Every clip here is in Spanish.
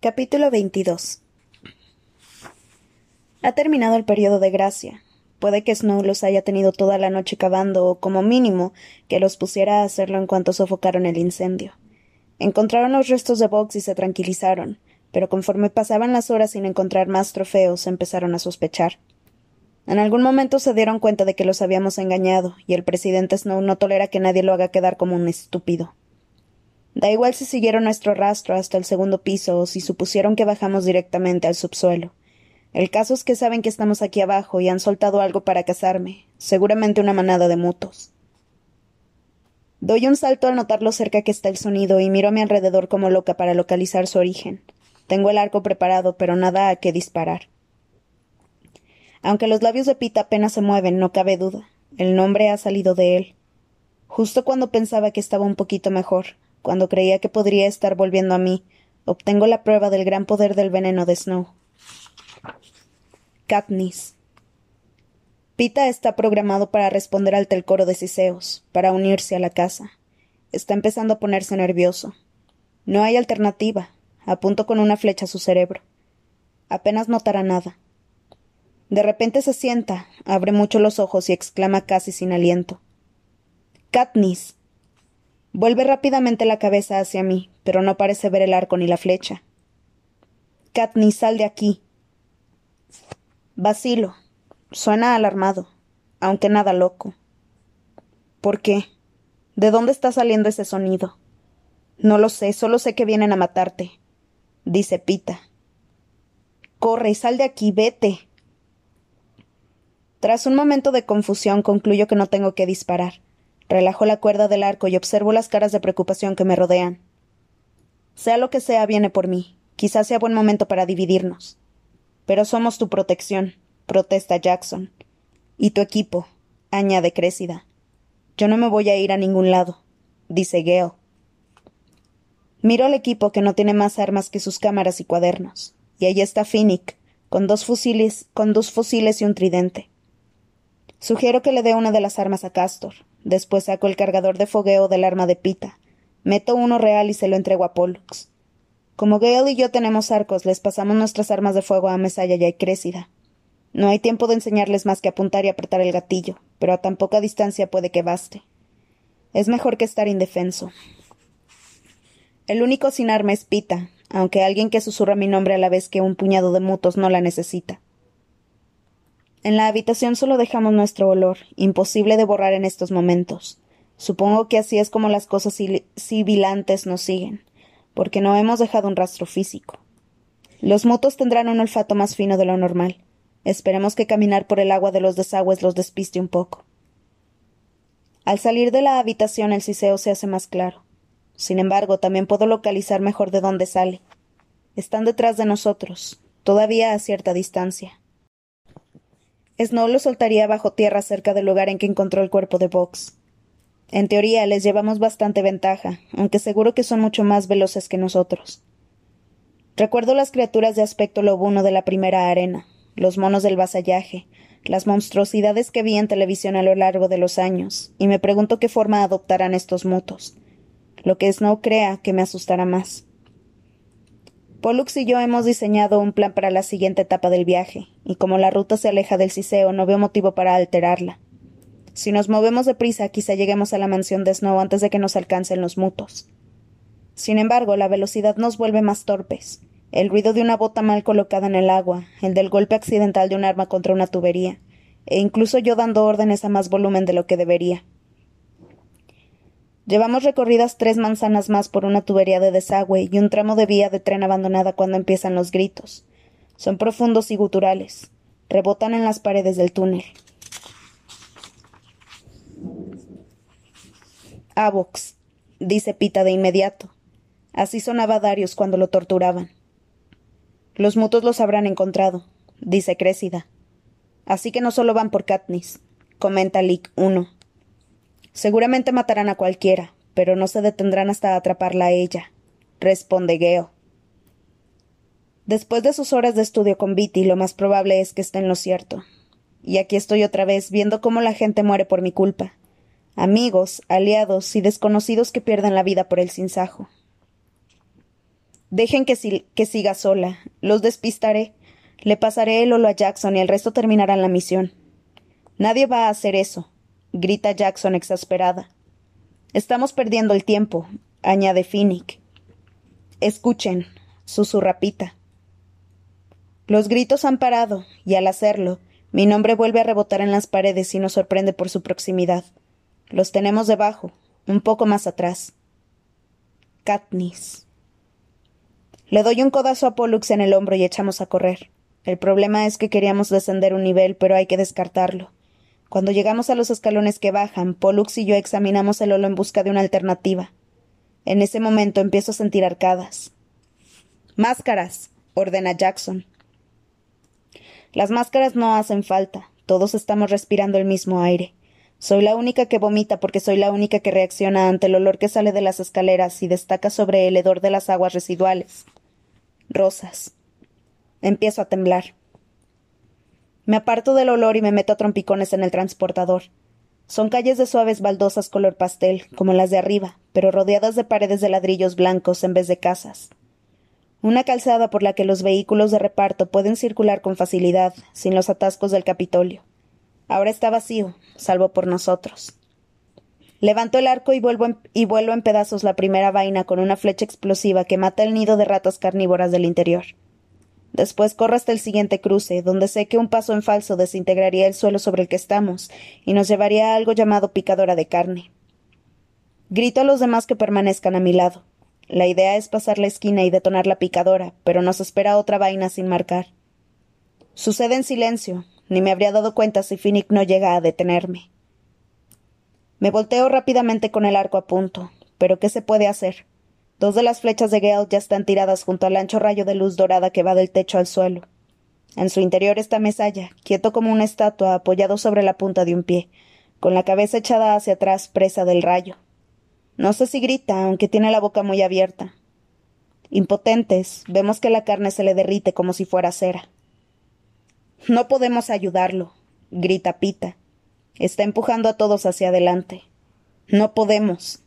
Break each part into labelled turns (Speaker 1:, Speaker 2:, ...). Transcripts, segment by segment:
Speaker 1: Capítulo 22 Ha terminado el periodo de gracia. Puede que Snow los haya tenido toda la noche cavando, o como mínimo, que los pusiera a hacerlo en cuanto sofocaron el incendio. Encontraron los restos de Box y se tranquilizaron, pero conforme pasaban las horas sin encontrar más trofeos, empezaron a sospechar. En algún momento se dieron cuenta de que los habíamos engañado, y el presidente Snow no tolera que nadie lo haga quedar como un estúpido. Da igual si siguieron nuestro rastro hasta el segundo piso o si supusieron que bajamos directamente al subsuelo. El caso es que saben que estamos aquí abajo y han soltado algo para cazarme, seguramente una manada de mutos. Doy un salto al notar lo cerca que está el sonido y miro a mi alrededor como loca para localizar su origen. Tengo el arco preparado, pero nada a qué disparar. Aunque los labios de Pita apenas se mueven, no cabe duda. El nombre ha salido de él. Justo cuando pensaba que estaba un poquito mejor, cuando creía que podría estar volviendo a mí, obtengo la prueba del gran poder del veneno de Snow. Katniss. Pita está programado para responder al telcoro de Ciseos, para unirse a la casa. Está empezando a ponerse nervioso. No hay alternativa. Apunto con una flecha a su cerebro. Apenas notará nada. De repente se sienta, abre mucho los ojos y exclama casi sin aliento. Katniss. Vuelve rápidamente la cabeza hacia mí, pero no parece ver el arco ni la flecha. Katniss, sal de aquí. Vacilo. Suena alarmado, aunque nada loco. ¿Por qué? ¿De dónde está saliendo ese sonido? No lo sé, solo sé que vienen a matarte, dice Pita. Corre, sal de aquí, vete. Tras un momento de confusión concluyo que no tengo que disparar. Relajo la cuerda del arco y observo las caras de preocupación que me rodean. Sea lo que sea, viene por mí. Quizás sea buen momento para dividirnos. Pero somos tu protección, protesta Jackson. Y tu equipo, añade Crécida. Yo no me voy a ir a ningún lado, dice Gale. Miro al equipo que no tiene más armas que sus cámaras y cuadernos. Y allí está Finnick, con dos fusiles, con dos fusiles y un tridente. Sugiero que le dé una de las armas a Castor. Después saco el cargador de fogueo del arma de Pita. Meto uno real y se lo entrego a Pollux. Como Gale y yo tenemos arcos, les pasamos nuestras armas de fuego a Mesaya y a Crécida. No hay tiempo de enseñarles más que apuntar y apretar el gatillo, pero a tan poca distancia puede que baste. Es mejor que estar indefenso. El único sin arma es Pita, aunque alguien que susurra mi nombre a la vez que un puñado de mutos no la necesita. En la habitación solo dejamos nuestro olor, imposible de borrar en estos momentos. Supongo que así es como las cosas sibilantes nos siguen, porque no hemos dejado un rastro físico. Los motos tendrán un olfato más fino de lo normal. Esperemos que caminar por el agua de los desagües los despiste un poco. Al salir de la habitación el siseo se hace más claro. Sin embargo, también puedo localizar mejor de dónde sale. Están detrás de nosotros, todavía a cierta distancia. Snow lo soltaría bajo tierra cerca del lugar en que encontró el cuerpo de Vox. En teoría les llevamos bastante ventaja, aunque seguro que son mucho más veloces que nosotros. Recuerdo las criaturas de aspecto lobuno de la primera arena, los monos del vasallaje, las monstruosidades que vi en televisión a lo largo de los años, y me pregunto qué forma adoptarán estos mutos. Lo que Snow crea que me asustará más. Pollux y yo hemos diseñado un plan para la siguiente etapa del viaje, y como la ruta se aleja del Ciseo, no veo motivo para alterarla. Si nos movemos deprisa, quizá lleguemos a la mansión de Snow antes de que nos alcancen los mutos. Sin embargo, la velocidad nos vuelve más torpes. El ruido de una bota mal colocada en el agua, el del golpe accidental de un arma contra una tubería, e incluso yo dando órdenes a más volumen de lo que debería. Llevamos recorridas tres manzanas más por una tubería de desagüe y un tramo de vía de tren abandonada cuando empiezan los gritos. Son profundos y guturales. Rebotan en las paredes del túnel. Avox, dice Pita de inmediato. Así sonaba Darius cuando lo torturaban. Los mutos los habrán encontrado, dice Crécida. Así que no solo van por Katniss, comenta Lick 1. Seguramente matarán a cualquiera, pero no se detendrán hasta atraparla a ella, responde Geo. Después de sus horas de estudio con Viti, lo más probable es que esté en lo cierto. Y aquí estoy otra vez viendo cómo la gente muere por mi culpa. Amigos, aliados y desconocidos que pierden la vida por el sinsajo. Dejen que, que siga sola. Los despistaré. Le pasaré el holo a Jackson y el resto terminarán la misión. Nadie va a hacer eso, grita Jackson exasperada. Estamos perdiendo el tiempo, añade Finnick. Escuchen, susurra Pita. Los gritos han parado, y al hacerlo, mi nombre vuelve a rebotar en las paredes y nos sorprende por su proximidad. Los tenemos debajo, un poco más atrás. Katniss. Le doy un codazo a Pollux en el hombro y echamos a correr. El problema es que queríamos descender un nivel, pero hay que descartarlo. Cuando llegamos a los escalones que bajan, Pollux y yo examinamos el holo en busca de una alternativa. En ese momento empiezo a sentir arcadas. Máscaras, ordena Jackson. Las máscaras no hacen falta. Todos estamos respirando el mismo aire. Soy la única que vomita porque soy la única que reacciona ante el olor que sale de las escaleras y destaca sobre el hedor de las aguas residuales. Rosas. Empiezo a temblar. Me aparto del olor y me meto a trompicones en el transportador. Son calles de suaves baldosas color pastel, como las de arriba, pero rodeadas de paredes de ladrillos blancos en vez de casas. Una calzada por la que los vehículos de reparto pueden circular con facilidad, sin los atascos del Capitolio. Ahora está vacío, salvo por nosotros. Levanto el arco y, vuelvo en, en pedazos la primera vaina con una flecha explosiva que mata el nido de ratas carnívoras del interior. Después corro hasta el siguiente cruce, donde sé que un paso en falso desintegraría el suelo sobre el que estamos y nos llevaría a algo llamado picadora de carne. Grito a los demás que permanezcan a mi lado. La idea es pasar la esquina y detonar la picadora, pero nos espera otra vaina sin marcar. Sucede en silencio, ni me habría dado cuenta si Finnick no llega a detenerme. Me volteo rápidamente con el arco a punto, pero ¿qué se puede hacer? Dos de las flechas de Gale ya están tiradas junto al ancho rayo de luz dorada que va del techo al suelo. En su interior está Mesalla, quieto como una estatua, apoyado sobre la punta de un pie, con la cabeza echada hacia atrás, presa del rayo. No sé si grita, aunque tiene la boca muy abierta. Impotentes, vemos que la carne se le derrite como si fuera cera. No podemos ayudarlo, grita Pita. Está empujando a todos hacia adelante. No podemos.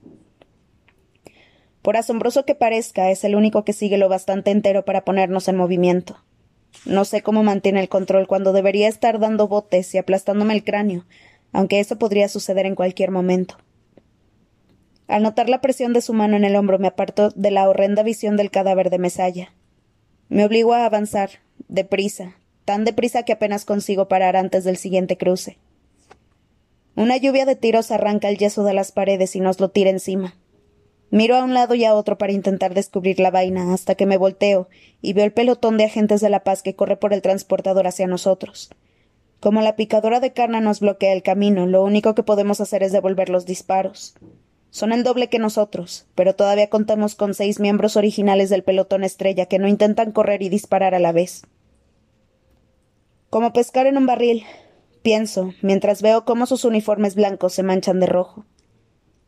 Speaker 1: Por asombroso que parezca, es el único que sigue lo bastante entero para ponernos en movimiento. No sé cómo mantiene el control cuando debería estar dando botes y aplastándome el cráneo, aunque eso podría suceder en cualquier momento. Al notar la presión de su mano en el hombro me aparto de la horrenda visión del cadáver de Mesalla. Me obligo a avanzar, deprisa, tan deprisa que apenas consigo parar antes del siguiente cruce. Una lluvia de tiros arranca el yeso de las paredes y nos lo tira encima. Miro a un lado y a otro para intentar descubrir la vaina, hasta que me volteo y veo el pelotón de agentes de la paz que corre por el transportador hacia nosotros. Como la picadora de carne nos bloquea el camino, lo único que podemos hacer es devolver los disparos. Son el doble que nosotros, pero todavía contamos con seis miembros originales del pelotón estrella que no intentan correr y disparar a la vez. Como pescar en un barril, pienso, mientras veo cómo sus uniformes blancos se manchan de rojo.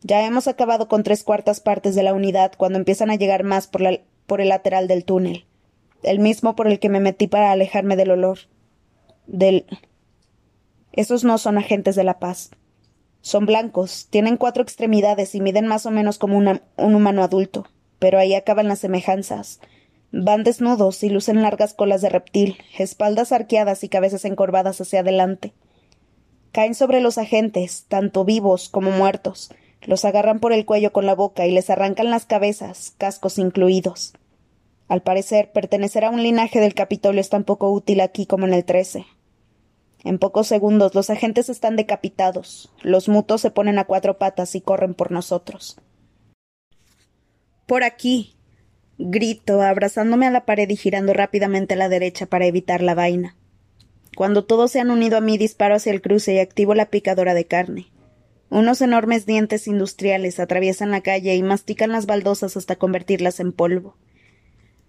Speaker 1: Ya hemos acabado con tres cuartas partes de la unidad cuando empiezan a llegar más por, el lateral del túnel, el mismo por el que me metí para alejarme del olor. Del. Esos no son agentes de la paz. Son blancos, tienen cuatro extremidades y miden más o menos como un humano adulto, pero ahí acaban las semejanzas. Van desnudos y lucen largas colas de reptil, espaldas arqueadas y cabezas encorvadas hacia adelante. Caen sobre los agentes, tanto vivos como muertos, los agarran por el cuello con la boca y les arrancan las cabezas, cascos incluidos. Al parecer, pertenecer a un linaje del Capitolio es tan poco útil aquí como en el trece. En pocos segundos los agentes están decapitados, los mutos se ponen a cuatro patas y corren por nosotros. Por aquí. grito, abrazándome a la pared y girando rápidamente a la derecha para evitar la vaina. Cuando todos se han unido a mí, disparo hacia el cruce y activo la picadora de carne. Unos enormes dientes industriales atraviesan la calle y mastican las baldosas hasta convertirlas en polvo.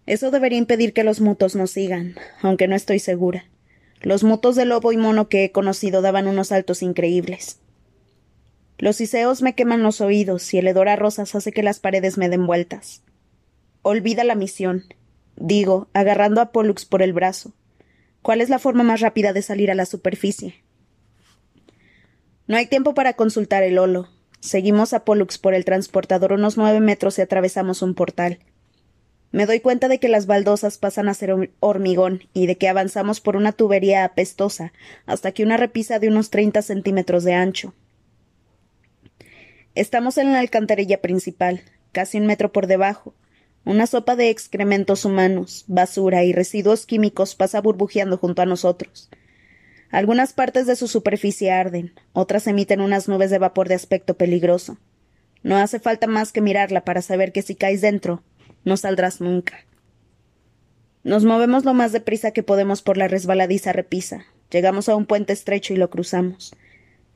Speaker 1: Eso debería impedir que los mutos nos sigan, aunque no estoy segura. Los mutos de lobo y mono que he conocido daban unos saltos increíbles. Los iseos me queman los oídos y el hedor a rosas hace que las paredes me den vueltas. Olvida la misión, digo, agarrando a Pollux por el brazo. ¿Cuál es la forma más rápida de salir a la superficie? No hay tiempo para consultar el holo. Seguimos a Pollux por el transportador unos nueve metros y atravesamos un portal. Me doy cuenta de que las baldosas pasan a ser hormigón y de que avanzamos por una tubería apestosa hasta que una repisa de unos treinta centímetros de ancho. Estamos en la alcantarilla principal, casi un metro por debajo. Una sopa de excrementos humanos, basura y residuos químicos pasa burbujeando junto a nosotros. Algunas partes de su superficie arden, otras emiten unas nubes de vapor de aspecto peligroso. No hace falta más que mirarla para saber que si caes dentro, no saldrás nunca. Nos movemos lo más deprisa que podemos por la resbaladiza repisa. Llegamos a un puente estrecho y lo cruzamos.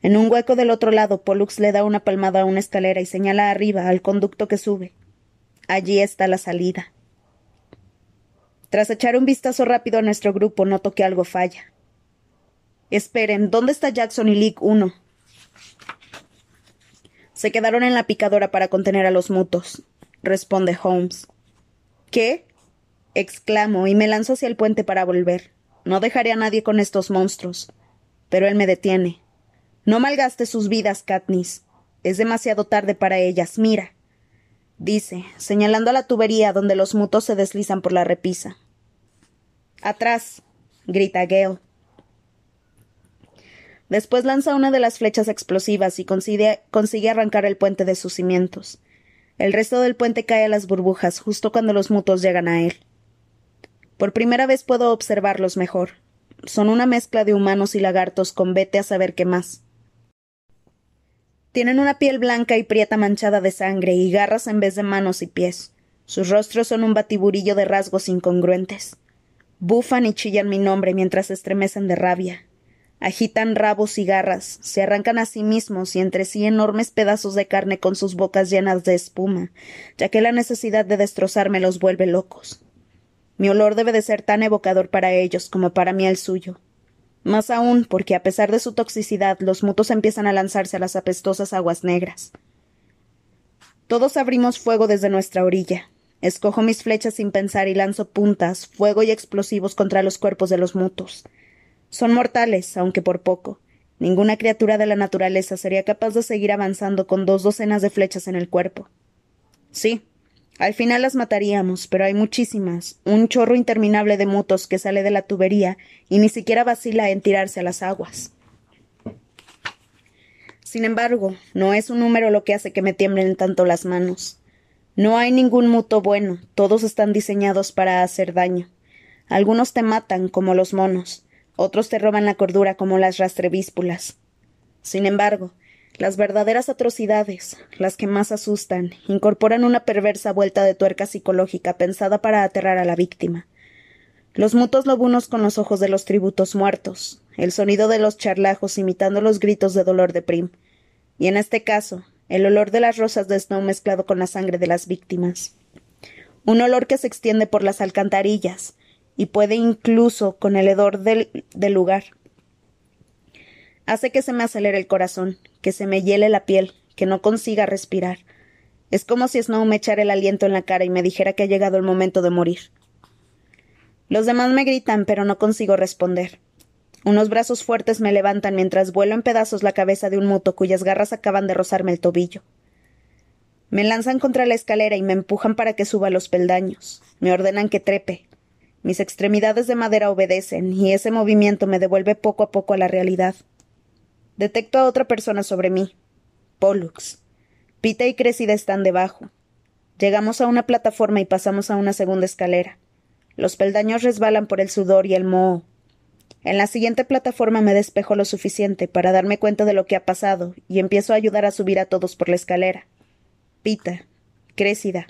Speaker 1: En un hueco del otro lado, Pollux le da una palmada a una escalera y señala arriba, al conducto que sube. Allí está la salida. Tras echar un vistazo rápido a nuestro grupo, noto que algo falla. Esperen, ¿dónde está Jackson y Leak 1? Se quedaron en la picadora para contener a los mutos, responde Holmes. ¿Qué? exclamo y me lanzo hacia el puente para volver. No dejaré a nadie con estos monstruos. Pero él me detiene. No malgaste sus vidas, Katniss. Es demasiado tarde para ellas. Mira. dice, señalando a la tubería donde los mutos se deslizan por la repisa. Atrás. grita Gale. Después lanza una de las flechas explosivas y consigue, arrancar el puente de sus cimientos. El resto del puente cae a las burbujas justo cuando los mutos llegan a él. Por primera vez puedo observarlos mejor. Son una mezcla de humanos y lagartos con vete a saber qué más. Tienen una piel blanca y prieta manchada de sangre y garras en vez de manos y pies. Sus rostros son un batiburillo de rasgos incongruentes. Bufan y chillan mi nombre mientras estremecen de rabia. Agitan rabos y garras, se arrancan a sí mismos y entre sí enormes pedazos de carne con sus bocas llenas de espuma, ya que la necesidad de destrozarme los vuelve locos. Mi olor debe de ser tan evocador para ellos como para mí el suyo. Más aún porque a pesar de su toxicidad los mutos empiezan a lanzarse a las apestosas aguas negras. Todos abrimos fuego desde nuestra orilla. Escojo mis flechas sin pensar y lanzo puntas, fuego y explosivos contra los cuerpos de los mutos. Son mortales, aunque por poco. Ninguna criatura de la naturaleza sería capaz de seguir avanzando con dos docenas de flechas en el cuerpo. Sí, al final las mataríamos, pero hay muchísimas, un chorro interminable de mutos que sale de la tubería y ni siquiera vacila en tirarse a las aguas. Sin embargo, no es un número lo que hace que me tiemblen tanto las manos. No hay ningún muto bueno, todos están diseñados para hacer daño. Algunos te matan, como los monos, otros te roban la cordura como las rastrevíspulas. Sin embargo, las verdaderas atrocidades, las que más asustan, incorporan una perversa vuelta de tuerca psicológica pensada para aterrar a la víctima. Los mutos lobunos con los ojos de los tributos muertos, el sonido de los charlajos imitando los gritos de dolor de Prim, y en este caso, el olor de las rosas de Snow mezclado con la sangre de las víctimas. Un olor que se extiende por las alcantarillas, y puede incluso con el hedor del, lugar. Hace que se me acelere el corazón, que se me hiele la piel, que no consiga respirar. Es como si Snow me echara el aliento en la cara y me dijera que ha llegado el momento de morir. Los demás me gritan, pero no consigo responder. Unos brazos fuertes me levantan mientras vuelo en pedazos la cabeza de un muto cuyas garras acaban de rozarme el tobillo. Me lanzan contra la escalera y me empujan para que suba los peldaños. Me ordenan que trepe, mis extremidades de madera obedecen, y ese movimiento me devuelve poco a poco a la realidad. Detecto a otra persona sobre mí. Pollux. Pita y Crescida están debajo. Llegamos a una plataforma y pasamos a una segunda escalera. Los peldaños resbalan por el sudor y el moho. En la siguiente plataforma me despejo lo suficiente para darme cuenta de lo que ha pasado y empiezo a ayudar a subir a todos por la escalera. Pita. Crécida.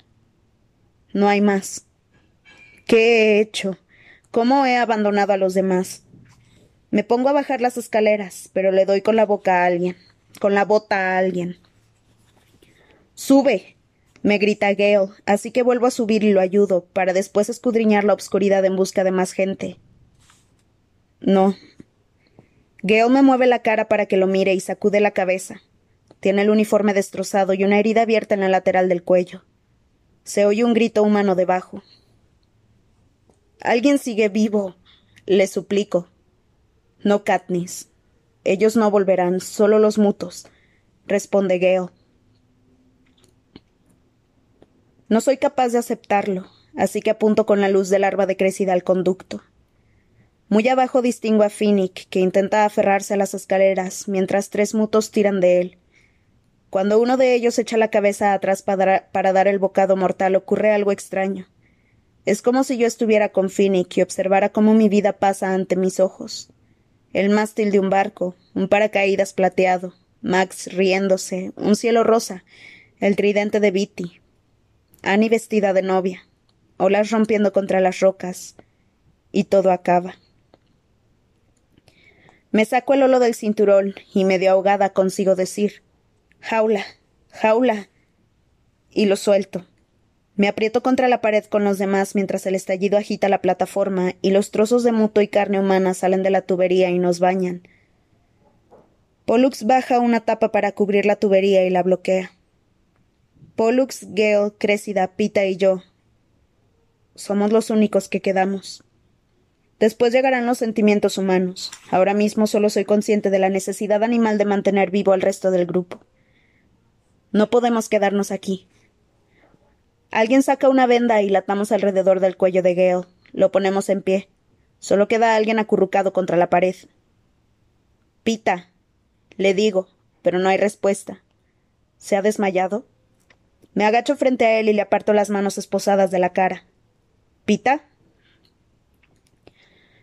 Speaker 1: No hay más. ¿Qué he hecho? ¿Cómo he abandonado a los demás? Me pongo a bajar las escaleras, pero le doy con la boca a alguien, con la bota a alguien. Sube. me grita Gale, así que vuelvo a subir y lo ayudo, para después escudriñar la obscuridad en busca de más gente. No. Gale me mueve la cara para que lo mire y sacude la cabeza. Tiene el uniforme destrozado y una herida abierta en la lateral del cuello. Se oye un grito humano debajo. Alguien sigue vivo. Le suplico. No, Katniss. Ellos no volverán, solo los mutos, responde Gale. No soy capaz de aceptarlo. así que apunto con la luz del arma decrecida al conducto. Muy abajo distingo a Finnick, que intenta aferrarse a las escaleras, mientras tres mutos tiran de él. Cuando uno de ellos echa la cabeza atrás para, dar el bocado mortal, ocurre algo extraño. Es como si yo estuviera con Finnick y observara cómo mi vida pasa ante mis ojos. El mástil de un barco, un paracaídas plateado, Max riéndose, un cielo rosa, el tridente de Bitty, Annie vestida de novia, olas rompiendo contra las rocas, y todo acaba. Me saco el holo del cinturón y medio ahogada consigo decir Jaula, jaula. y lo suelto. Me aprieto contra la pared con los demás mientras el estallido agita la plataforma y los trozos de muto y carne humana salen de la tubería y nos bañan. Pollux baja una tapa para cubrir la tubería y la bloquea. Pollux, Gale, Crécida, Pita y yo. Somos los únicos que quedamos. Después llegarán los sentimientos humanos. Ahora mismo solo soy consciente de la necesidad animal de mantener vivo al resto del grupo. No podemos quedarnos aquí. Alguien saca una venda y la atamos alrededor del cuello de Gale. Lo ponemos en pie. Solo queda alguien acurrucado contra la pared. Pita, le digo, pero no hay respuesta. ¿Se ha desmayado? Me agacho frente a él y le aparto las manos esposadas de la cara. ¿Pita?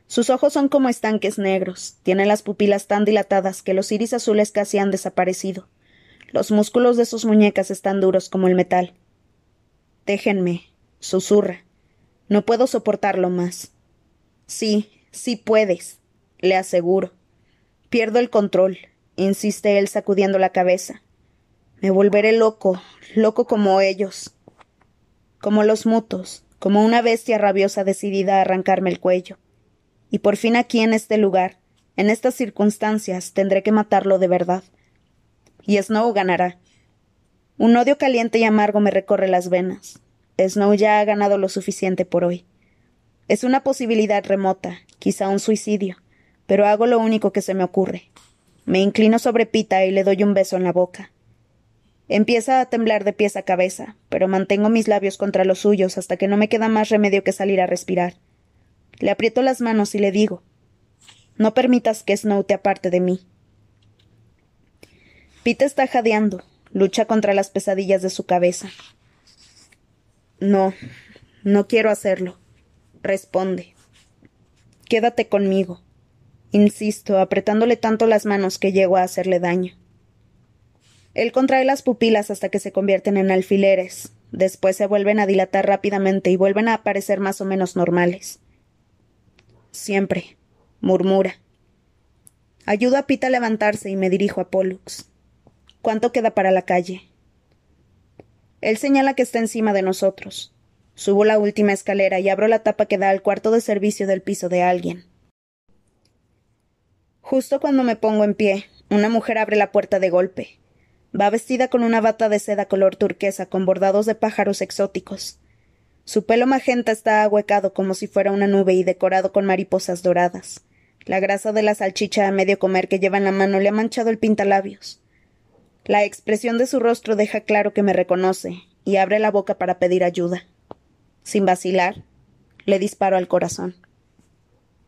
Speaker 1: Sus ojos son como estanques negros, tiene las pupilas tan dilatadas que los iris azules casi han desaparecido. Los músculos de sus muñecas están duros como el metal. Déjenme, susurra. No puedo soportarlo más. Sí, sí puedes, le aseguro. Pierdo el control, insiste él sacudiendo la cabeza. Me volveré loco, loco como ellos. Como los mutos, como una bestia rabiosa decidida a arrancarme el cuello y por fin aquí en este lugar, en estas circunstancias, tendré que matarlo de verdad. Y Snow ganará. Un odio caliente y amargo me recorre las venas. Snow ya ha ganado lo suficiente por hoy. Es una posibilidad remota, quizá un suicidio, pero hago lo único que se me ocurre. Me inclino sobre Pita y le doy un beso en la boca. Empieza a temblar de pies a cabeza, pero mantengo mis labios contra los suyos hasta que no me queda más remedio que salir a respirar. Le aprieto las manos y le digo No permitas que Snow te aparte de mí. Pete está jadeando, lucha contra las pesadillas de su cabeza. No, no quiero hacerlo, responde. Quédate conmigo, insisto, apretándole tanto las manos que llego a hacerle daño. Él contrae las pupilas hasta que se convierten en alfileres, después se vuelven a dilatar rápidamente y vuelven a aparecer más o menos normales siempre, murmura. Ayudo a Pita a levantarse y me dirijo a Pollux. ¿Cuánto queda para la calle? Él señala que está encima de nosotros. Subo la última escalera y abro la tapa que da al cuarto de servicio del piso de alguien. Justo cuando me pongo en pie, una mujer abre la puerta de golpe. Va vestida con una bata de seda color turquesa con bordados de pájaros exóticos. Su pelo magenta está ahuecado como si fuera una nube y decorado con mariposas doradas. La grasa de la salchicha a medio comer que lleva en la mano le ha manchado el pintalabios. La expresión de su rostro deja claro que me reconoce y abre la boca para pedir ayuda. Sin vacilar, le disparo al corazón.